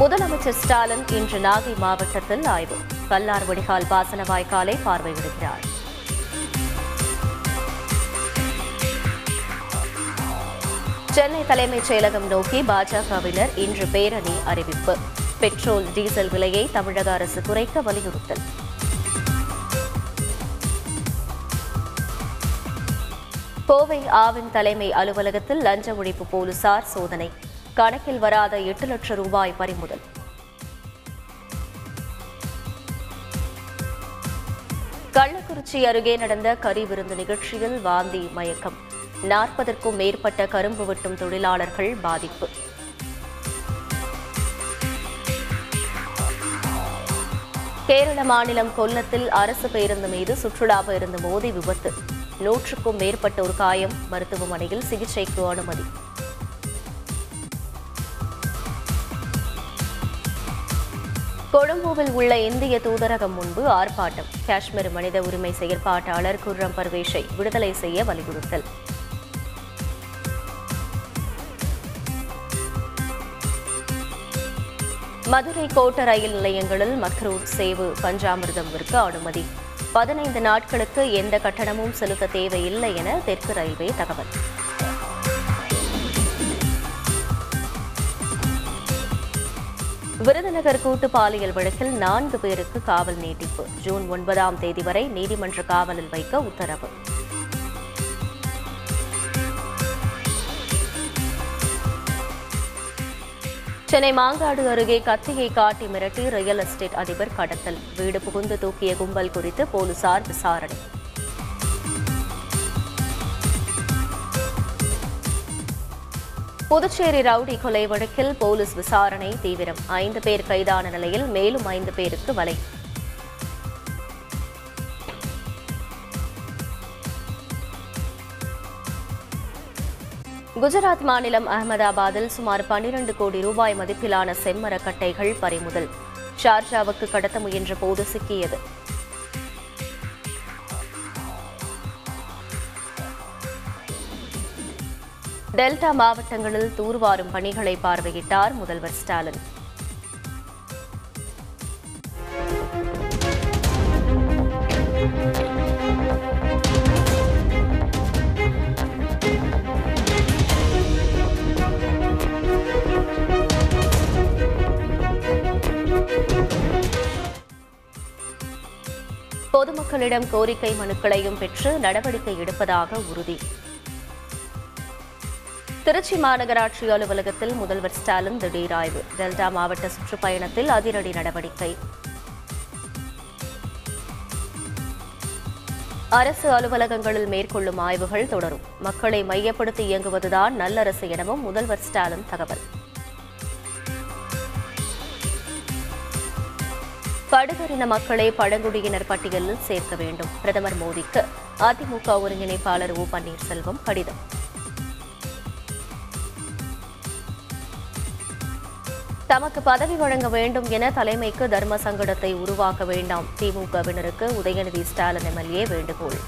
முதலமைச்சர் ஸ்டாலின் இன்று நாகை மாவட்டத்தில் ஆய்வு. கல்லார் வடிகால் பாசன வாய்க்காலை பார்வையிடுகிறார். சென்னை தலைமைச் செயலகம் நோக்கி பாஜகவினர் இன்று பேரணி அறிவிப்பு. பெட்ரோல் டீசல் விலையை தமிழக அரசு குறைக்க வலியுறுத்தல். கோவை ஆவின் தலைமை அலுவலகத்தில் லஞ்ச ஒழிப்பு போலீசார் சோதனை. கணக்கில் வராத எட்டு லட்சம் ரூபாய் பறிமுதல். கள்ளக்குறிச்சி அருகே நடந்த கறி விருந்து நிகழ்ச்சியில் வாந்தி மயக்கம். நாற்பதற்கும் மேற்பட்ட கரும்பு வெட்டும் தொழிலாளர்கள் பாதிப்பு. கேரள மாநிலம் கொல்லத்தில் அரசு பேருந்து மீது சுற்றுலா பேருந்து மோதி விபத்து. நூற்றுக்கும் மேற்பட்டோர் காயம் மருத்துவமனையில் சிகிச்சைக்கு அனுமதி. கொழும்புவில் உள்ள இந்திய தூதரகம் முன்பு ஆர்ப்பாட்டம். காஷ்மீர் மனித உரிமை செயற்பாட்டாளர் குர்ரம் பர்வேஷை விடுதலை செய்ய வலியுறுத்தல். மதுரை கோட்ட ரயில் நிலையங்களில் மக்ரூர் சேவு பஞ்சாமிர்தம் விற்க அனுமதி. பதினைந்து நாட்களுக்கு எந்த கட்டணமும் செலுத்த தேவையில்லை என தெற்கு ரயில்வே தகவல். விருதுநகர் கூட்டு பாலியல் வழக்கில் நான்கு பேருக்கு காவல் நீட்டிப்பு. ஜூன் ஒன்பதாம் தேதி வரை நீதிமன்ற காவலில் வைக்க உத்தரவு. சென்னை மாங்காடு அருகே கத்தியை காட்டி மிரட்டி ரியல் எஸ்டேட் அதிபர் கடத்தல். வீடு புகுந்து தூக்கிய கும்பல் குறித்து போலீசார் விசாரணை. புதுச்சேரி ரவுடி கொலை வழக்கில் போலீஸ் விசாரணை தீவிரம். ஐந்து பேர் கைதான நிலையில் மேலும் ஐந்து பேருக்கு வலை. குஜராத் மாநிலம் அகமதாபாத்தில் சுமார் பன்னிரண்டு கோடி ரூபாய் மதிப்பிலான செம்மரக்கட்டைகள் பறிமுதல். ஷார்ஜாவுக்கு கடத்த முயன்ற போது சிக்கியது. டெல்டா மாவட்டங்களில் தூர்வாரும் பணிகளை பார்வையிட்டார் முதல்வர் ஸ்டாலின். பொதுமக்களிடம் கோரிக்கை மனுக்களையும் பெற்று நடவடிக்கை எடுப்பதாக உறுதி. திருச்சி மாநகராட்சி அலுவலகத்தில் முதல்வர் ஸ்டாலின் திடீர் ஆய்வு. டெல்டா மாவட்ட சுற்றுப்பயணத்தில் அதிரடி நடவடிக்கை. அரசு அலுவலகங்களில் மேற்கொள்ளும் ஆய்வுகள் தொடரும். மக்களை மையப்படுத்தி இயங்குவதுதான் நல்லரசு எனவும் முதல்வர் ஸ்டாலின் தகவல். படுகரின மக்களை பழங்குடியினர் பட்டியலில் சேர்க்க வேண்டும். பிரதமர் மோடிக்கு அதிமுக ஒருங்கிணைப்பாளர் ஓ பன்னீர்செல்வம் கடிதம். தமக்கு பதவி வழங்க வேண்டும் என தலைமைக்கு தர்ம சங்கடத்தை உருவாக்க வேண்டாம். திமுகவினருக்கு உதயநிதி ஸ்டாலின் எம்எல்ஏ வேண்டுகோள்.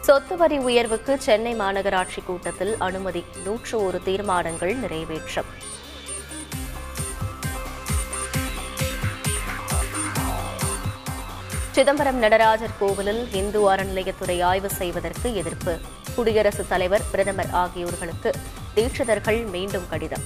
சொத்து வரி உயர்வுக்கு சென்னை மாநகராட்சி கூட்டத்தில் அனுமதி. நூற்று ஒரு தீர்மானங்கள் நிறைவேற்றம். சிதம்பரம் நடராஜர் கோவிலில் இந்து அறநிலையத்துறை ஆய்வு செய்வதற்கு எதிர்ப்பு. குடியரசுத் தலைவர் பிரதமர் ஆகியோர்களுக்கு தீட்சிதர்கள் மீண்டும் கடிதம்.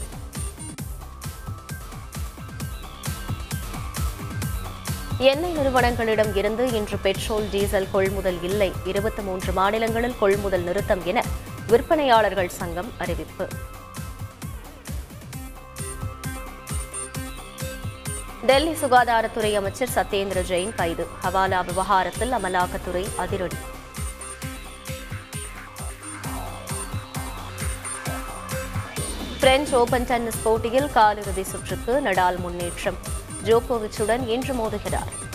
எண்ணெய் நிறுவனங்களிடம் இருந்து இன்று பெட்ரோல் டீசல் கொள்முதல் இல்லை. இருபத்தி மூன்று மாநிலங்களில் கொள்முதல் நிறுத்தம் என விற்பனையாளர்கள் சங்கம் அறிவிப்பு. டெல்லி சுகாதாரத்துறை அமைச்சர் சத்யேந்திர ஜெயின் கைது. ஹவாலா விவகாரத்தில் அமலாக்கத்துறை அதிரடி. பிரெஞ்சு ஓபன் டென்னிஸ் போட்டியில் காலிறுதி சுற்றுக்கு நடால் முன்னேற்றம். ஜோகோவிச்சுடன் இன்று மோதுகிறார்.